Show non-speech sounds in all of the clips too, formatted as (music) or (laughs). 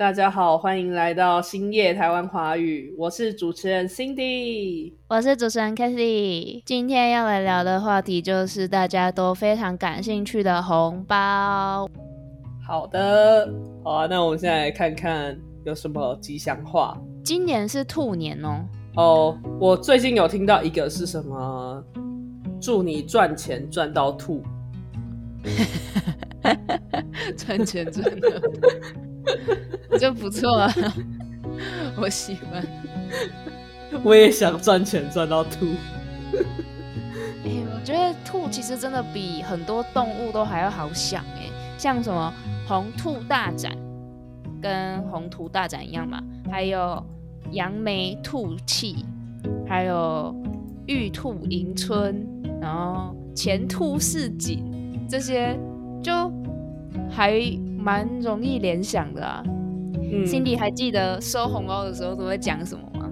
大家好，欢迎来到星夜台湾华语，我是主持人 Cindy，我是主持人 Kathy。今天要来聊的话题就是大家都非常感兴趣的红包。好的，好啊，那我们现在来看看有什么吉祥话。今年是兔年哦。哦，我最近有听到一个是什么？祝你赚钱赚到吐。(laughs) 赚钱赚到 (laughs) 吐，就不错啊，(laughs) 我喜欢。我也想赚钱赚到吐。(laughs) 哎，我觉得兔其实真的比很多动物都还要好想哎，像什么红兔大展，跟红兔大展一样嘛，还有扬眉吐气，还有玉兔迎春，然后前兔似锦，这些就还蛮容易联想的啊。Cindy 还记得收红包的时候都会讲什么吗？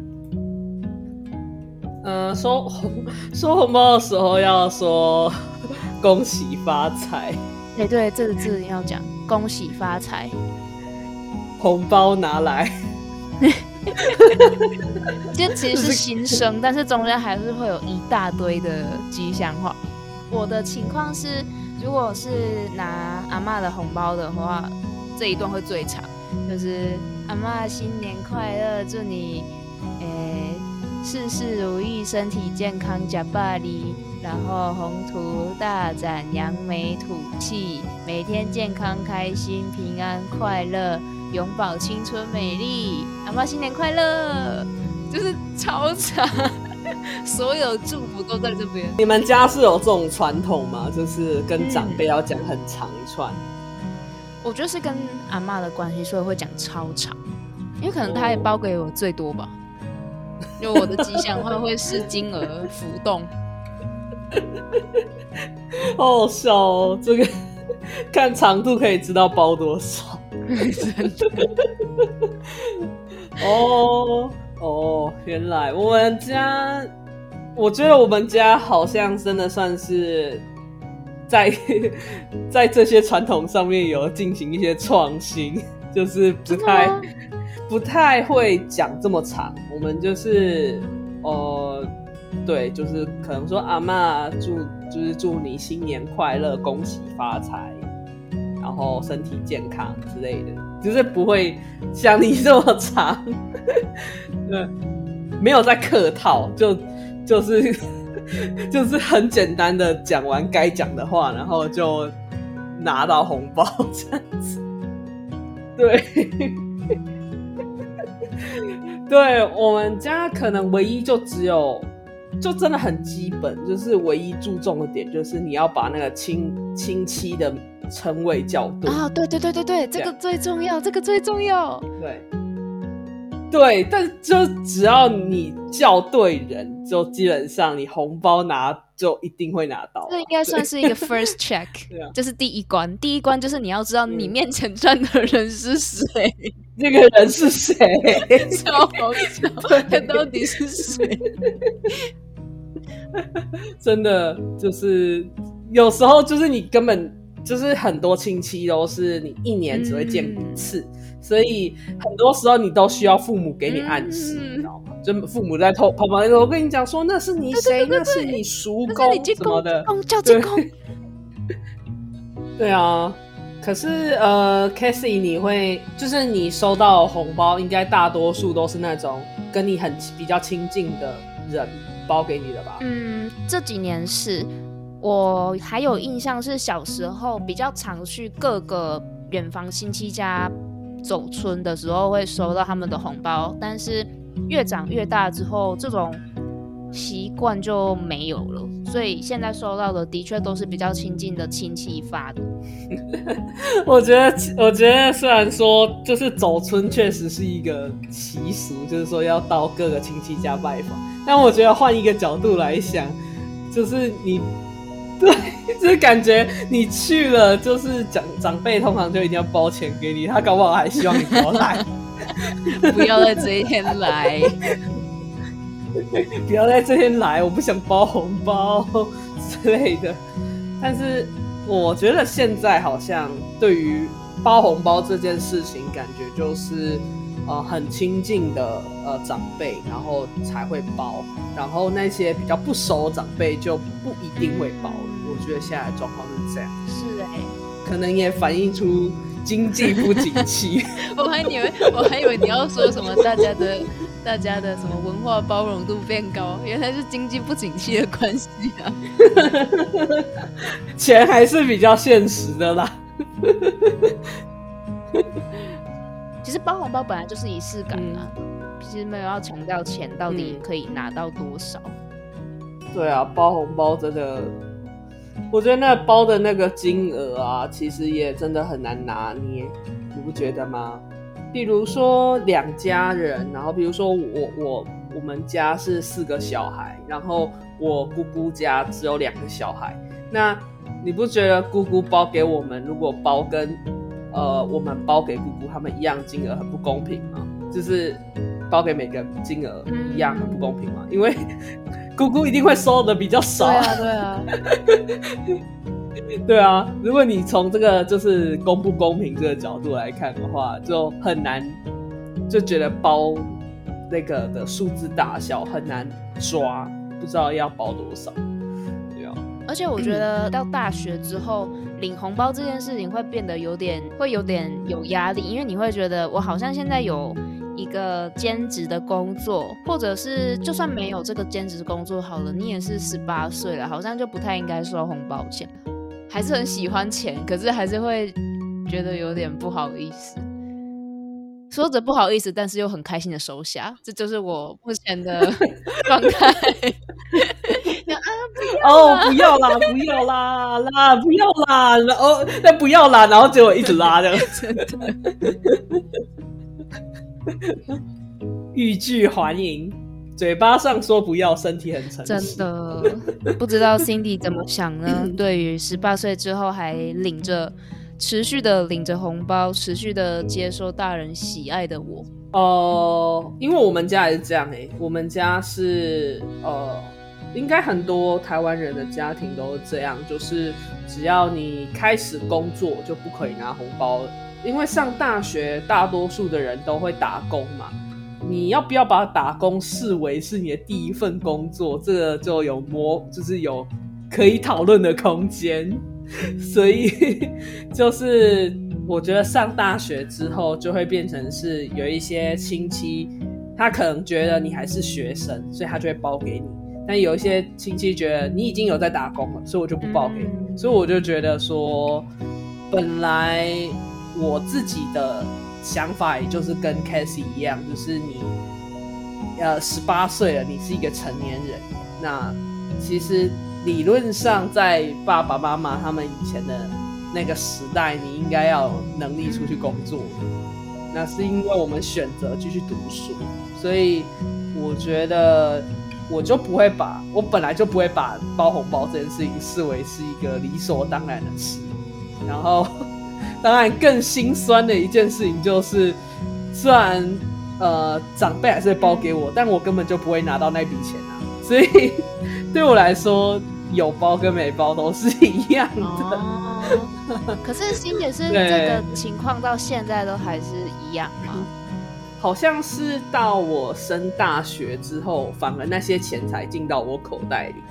嗯，收红 (laughs) 收红包的时候要说恭喜发财。哎，对，这个字要讲恭喜发财。红包拿来。(laughs) 这其实是新生，(laughs) 但是中间还是会有一大堆的吉祥话。我的情况是，如果是拿阿妈的红包的话，这一段会最长，就是阿妈新年快乐，祝你诶事事如意，身体健康，假巴黎，然后宏图大展，扬眉吐气，每天健康开心，平安快乐。永葆青春美丽，阿妈新年快乐！就是超长，(laughs) 所有祝福都在这边。你们家是有这种传统吗？就是跟长辈要讲很长一串。我觉得是跟阿妈的关系，所以会讲超长，因为可能他也包给我最多吧。就我的吉祥话会是金额浮动，好好笑哦！这个看长度可以知道包多少。(laughs) 哦哦，原来我们家，我觉得我们家好像真的算是在 (laughs) 在这些传统上面有进行一些创新，就是不太不太会讲这么长。我们就是呃，对，就是可能说阿妈祝就是祝你新年快乐，恭喜发财。然后身体健康之类的，就是不会像你这么长，对，(laughs) 没有在客套，就就是 (laughs) 就是很简单的讲完该讲的话，然后就拿到红包这样子。对，(laughs) 对我们家可能唯一就只有，就真的很基本，就是唯一注重的点就是你要把那个亲亲戚的。称谓叫对啊，对对对对对，这个最重要，这个最重要。对，对，但就只要你叫对人，就基本上你红包拿就一定会拿到。这应该算是一个 first check，(laughs) 这是第一关。第一关就是你要知道你面前站的人是谁，那个人是谁，(laughs) 超好笑，他到底是谁？真的就是有时候就是你根本。就是很多亲戚都是你一年只会见一次，所以很多时候你都需要父母给你暗示，你知道吗？就父母在偷跑跑，我跟你讲说那是你谁，那是你叔公什么的，叫舅公。(laughs) 对啊，可是呃，Cassie，你会就是你收到红包，应该大多数都是那种跟你很比较亲近的人包给你的吧？嗯，这几年是。我还有印象是小时候比较常去各个远房亲戚家走村的时候会收到他们的红包，但是越长越大之后，这种习惯就没有了。所以现在收到的的确都是比较亲近的亲戚发的。(laughs) 我觉得，我觉得虽然说就是走村确实是一个习俗，就是说要到各个亲戚家拜访，但我觉得换一个角度来想，就是你。(laughs) 对，就是感觉你去了，就是长长辈通常就一定要包钱给你，他搞不好还希望你不要来，(laughs) 不要在这一天来，(laughs) 不要在这天来，我不想包红包之类的。但是我觉得现在好像对于包红包这件事情，感觉就是呃很亲近的呃长辈，然后才会包，然后那些比较不熟的长辈就不一定会包。我觉得现在状况是这样，是哎，可能也反映出经济不景气。(laughs) 我还以为我还以为你要说什么，大家的大家的什么文化包容度变高，原来是经济不景气的关系啊。(laughs) 钱还是比较现实的啦。(laughs) 其实包红包本来就是仪式感啊，其实没有要强调钱到底可以拿到多少。对啊，包红包真的，我觉得那包的那个金额啊，其实也真的很难拿捏，你不觉得吗？比如说两家人，然后比如说我我我们家是四个小孩，然后我姑姑家只有两个小孩，那。你不觉得姑姑包给我们，如果包跟呃我们包给姑姑他们一样金额很不公平吗？就是包给每个金额一样很不公平吗？因为姑姑一定会收的比较少。对啊，对啊，(laughs) 对啊。如果你从这个就是公不公平这个角度来看的话，就很难就觉得包那个的数字大小很难抓，不知道要包多少。对啊而且我觉得到大学之后领红包这件事情会变得有点会有点有压力，因为你会觉得我好像现在有一个兼职的工作，或者是就算没有这个兼职工作好了，你也是十八岁了，好像就不太应该收红包钱。还是很喜欢钱，可是还是会觉得有点不好意思，说着不好意思，但是又很开心的收下，这就是我目前的 (laughs) 状态。(laughs) 哦，不要啦，不要啦，啦，不要啦，然后那不要啦，然后结果一直拉这样子，(laughs) (laughs) 欲拒还迎，嘴巴上说不要，身体很诚实。真的不知道 Cindy 怎么想呢？(laughs) 对于十八岁之后还领着持续的领着红包，持续的接受大人喜爱的我，哦，因为我们家也是这样哎，我们家是呃。应该很多台湾人的家庭都是这样，就是只要你开始工作就不可以拿红包，因为上大学大多数的人都会打工嘛。你要不要把打工视为是你的第一份工作？这个就有模，就是有可以讨论的空间。(laughs) 所以就是我觉得上大学之后就会变成是有一些亲戚，他可能觉得你还是学生，所以他就会包给你。但有一些亲戚觉得你已经有在打工了，所以我就不报给你。所以我就觉得说，本来我自己的想法也就是跟 Cassie 一样，就是你呃十八岁了，你是一个成年人，那其实理论上在爸爸妈妈他们以前的那个时代，你应该要有能力出去工作。那是因为我们选择继续读书，所以我觉得。我就不会把我本来就不会把包红包这件事情视为是一个理所当然的事，然后当然更心酸的一件事情就是，虽然呃长辈还是会包给我，但我根本就不会拿到那笔钱啊，所以对我来说有包跟没包都是一样的。可是欣姐是 (laughs) 这个情况到现在都还是一样吗？好像是到我升大学之后，反而那些钱才进到我口袋里，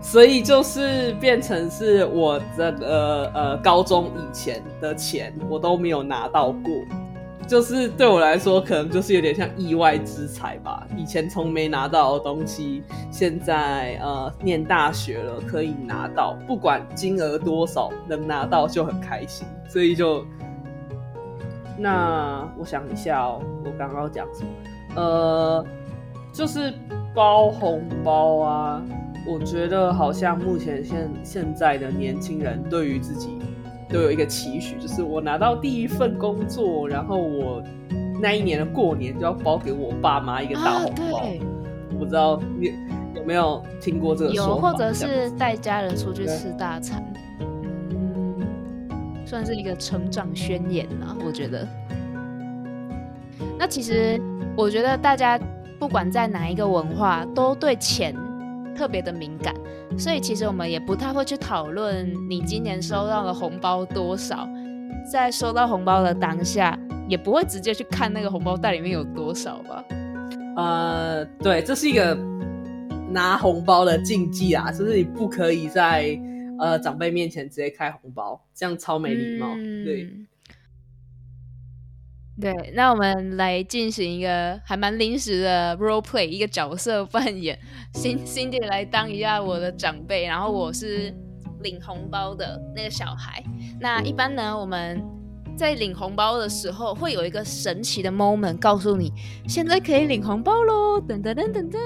所以就是变成是我这呃呃高中以前的钱我都没有拿到过，就是对我来说可能就是有点像意外之财吧。以前从没拿到的东西，现在呃念大学了可以拿到，不管金额多少能拿到就很开心，所以就。那我想一下哦，我刚刚讲什么？呃，就是包红包啊。我觉得好像目前现现在的年轻人对于自己都有一个期许，就是我拿到第一份工作，然后我那一年的过年就要包给我爸妈一个大红包。我不知道你有没有听过这个说法？有，或者是带家人出去吃大餐。算是一个成长宣言啊，我觉得。那其实我觉得大家不管在哪一个文化，都对钱特别的敏感，所以其实我们也不太会去讨论你今年收到的红包多少，在收到红包的当下，也不会直接去看那个红包袋里面有多少吧？呃，对，这是一个拿红包的禁忌啊，就是你不可以在呃长辈面前直接开红包，这样超没礼貌。对。对，那我们来进行一个还蛮临时的 role play，一个角色扮演。辛 Cindy 来当一下我的长辈，然后我是领红包的那个小孩。那一般呢，我们在领红包的时候会有一个神奇的 moment，告诉你现在可以领红包喽，噔噔噔噔噔。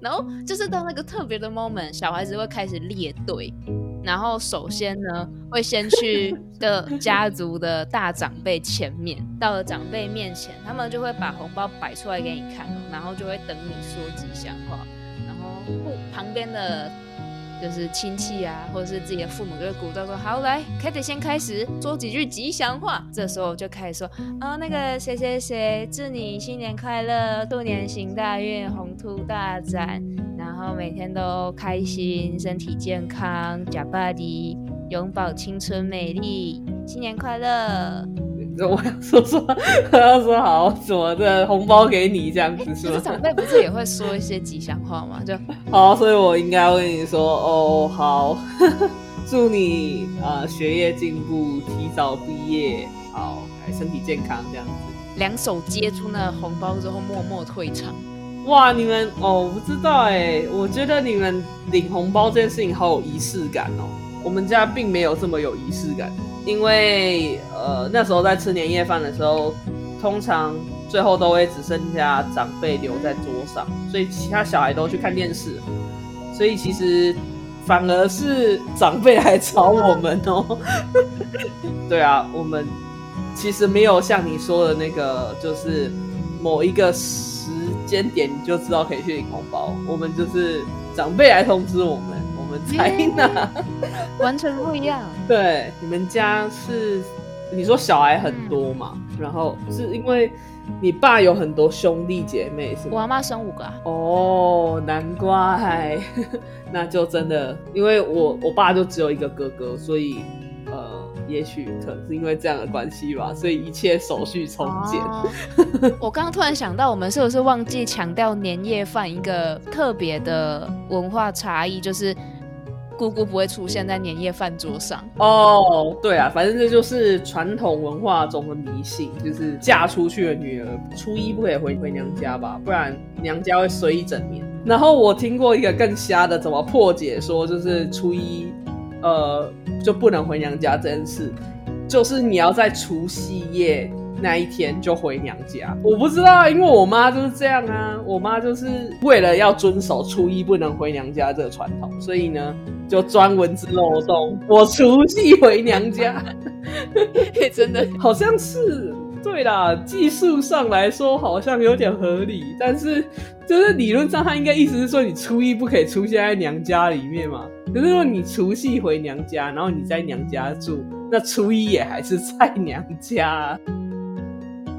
然后就是到那个特别的 moment，小孩子会开始列队。然后首先呢，会先去 (laughs) 的家族的大长辈前面，到了长辈面前，他们就会把红包摆出来给你看，然后就会等你说吉祥话，然后旁边的。就是亲戚啊，或者是自己的父母，就会鼓噪说：“好，来 k a t 先开始说几句吉祥话。”这时候就开始说：“啊，那个谁谁谁，祝你新年快乐，兔年行大运，宏图大展，然后每天都开心，身体健康，假巴迪，永葆青春美丽，新年快乐。”我要说说，我要说好什么的红包给你这样子是吗？长辈不是也会说一些吉祥话吗？就 (laughs) 好，所以我应该会跟你说哦，好，祝你啊学业进步，提早毕业，好，身体健康这样子。两手接住那红包之后，默默退场。哇，你们哦，我不知道哎，我觉得你们领红包这件事情好有仪式感哦。我们家并没有这么有仪式感。因为呃那时候在吃年夜饭的时候，通常最后都会只剩下长辈留在桌上，所以其他小孩都去看电视，所以其实反而是长辈来找我们哦。(laughs) 对啊，我们其实没有像你说的那个，就是某一个时间点你就知道可以去领红包，我们就是长辈来通知我们。我们猜呢，(laughs) 完全不一样。对，你们家是你说小孩很多嘛？然后是因为你爸有很多兄弟姐妹，是吗？我阿妈生五个。啊哦，难怪，(laughs) 那就真的，因为我我爸就只有一个哥哥，所以呃，也许可能是因为这样的关系吧，所以一切手续从简。我刚刚突然想到，我们是不是忘记强调年夜饭一个特别的文化差异，就是。姑姑不会出现在年夜饭桌上哦。对啊，反正这就是传统文化中的迷信，就是嫁出去的女儿初一不可以回回娘家吧，不然娘家会衰一整年。然后我听过一个更瞎的，怎么破解说就是初一呃就不能回娘家这件事，就是你要在除夕夜。那一天就回娘家，我不知道，因为我妈就是这样啊。我妈就是为了要遵守初一不能回娘家这个传统，所以呢就钻文字漏洞，我除夕回娘家。(laughs) 真的好像是对啦，技术上来说好像有点合理，但是就是理论上他应该意思是说你初一不可以出现在娘家里面嘛。可是如果你除夕回娘家，然后你在娘家住，那初一也还是在娘家。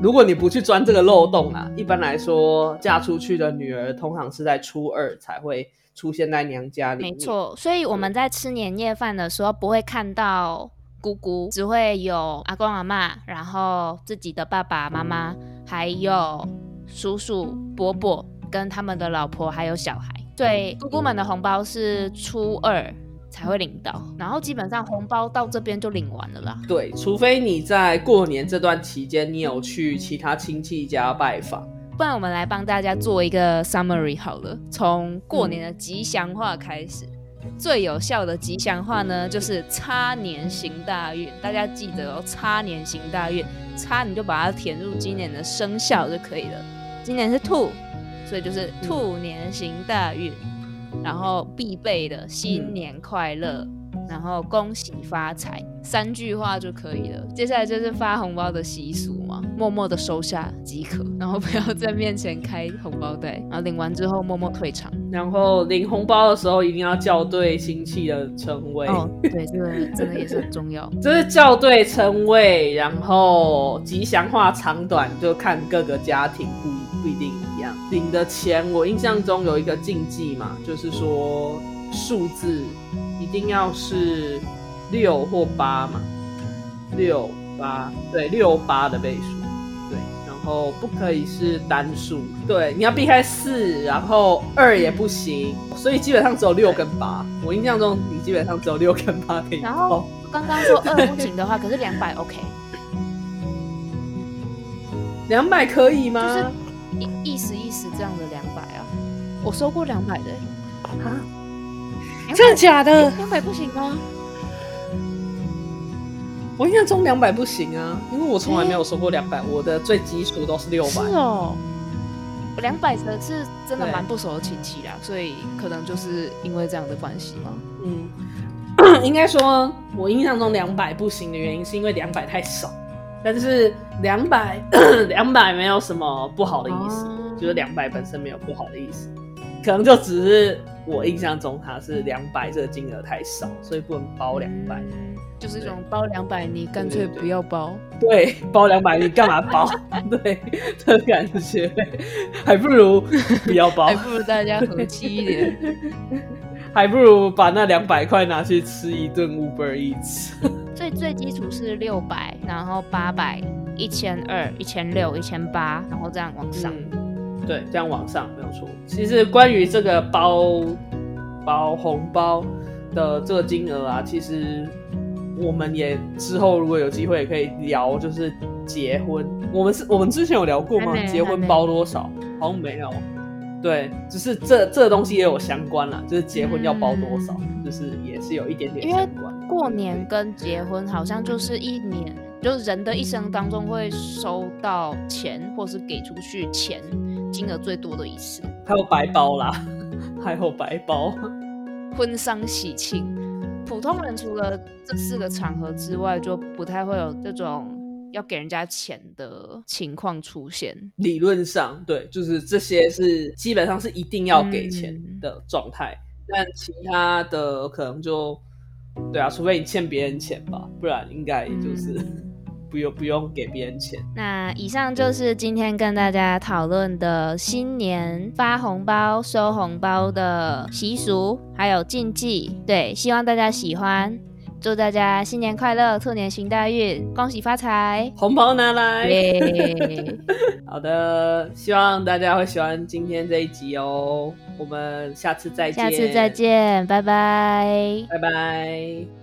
如果你不去钻这个漏洞啊，一般来说，嫁出去的女儿通常是在初二才会出现在娘家里。没错，所以我们在吃年夜饭的时候不会看到姑姑，只会有阿公阿妈，然后自己的爸爸妈妈，还有叔叔伯伯跟他们的老婆还有小孩。对，姑姑们的红包是初二。才会领到，然后基本上红包到这边就领完了啦。对，除非你在过年这段期间，你有去其他亲戚家拜访，不然我们来帮大家做一个 summary 好了。从过年的吉祥话开始，最有效的吉祥话呢，就是差年行大运。大家记得哦，差年行大运，差你就把它填入今年的生肖就可以了。今年是兔，所以就是兔年行大运。然后必备的新年快乐，然后恭喜发财，三句话就可以了。接下来就是发红包的习俗嘛，默默的收下即可，然后不要在面前开红包袋，然后领完之后默默退场。然后领红包的时候一定要校对亲戚的称谓。哦，对，这个真的也是很重要。就是校对称谓，然后吉祥话长短就看各个家庭不不一定。领的钱，我印象中有一个禁忌嘛，就是说数字一定要是六或八嘛，六八，对，六八的倍数，对，然后不可以是单数，对，你要避开四，然后二也不行，所以基本上只有六跟八。我印象中你基本上只有六跟八可以然后刚刚说二不行的话，可是两百 OK，两百可以吗？就是意意思意思这样的两百啊，我收过两百的。欸，啊，真的假的？两百不行吗？我印象中两百不行啊，因为我从来没有收过两百，我的最基础都是六百。是百。哦，两百的是真的对蛮不熟的亲戚啦，所以可能就是因为这样的关系嘛。嗯，(coughs) 应该说，我印象中两百不行的原因是因为两百太少，但是两百 (coughs) 两百没有什么不好的意思，哦就是两百本身没有不好的意思，可能就只是我印象中它是两百这个金额太少，所以不能包两百。就是这种包两百，你干脆不要包。对，包两百你干嘛包？(laughs) 对，这感觉还不如不要包还，不如大家和气一点。(laughs) 还不如把那两百块拿去吃一顿 Uber Eats。(laughs) 最最基础是六百，然后八百、一千二、一千六、一千八，然后这样往上。嗯，对，这样往上没有错。其实关于这个包包红包的这个金额啊，其实我们也之后如果有机会也可以聊，就是结婚。我们是我们之前有聊过吗结婚包多少？好像没有。对，只是这这东西也有相关啦，就是结婚要包多少，嗯就是也是有一点点因为相关。过年跟结婚好像就是一年，就是人的一生当中会收到钱或是给出去钱金额最多的一次。还有白包啦，(laughs) 还有白包。婚丧喜庆，普通人除了这四个场合之外，就不太会有这种要给人家钱的情况出现。理论上，对，就是这些是基本上是一定要给钱嗯的状态，但其他的可能就，对啊，除非你欠别人钱吧，不然应该也就是、嗯不用不用给别人钱。那以上就是今天跟大家讨论的新年发红包、收红包的习俗，还有禁忌。对，希望大家喜欢，祝大家新年快乐，兔年行大运，恭喜发财！红包拿来。耶！(laughs) 好的，希望大家会喜欢今天这一集哦。我们下次再见，下次再，见，拜拜。拜拜。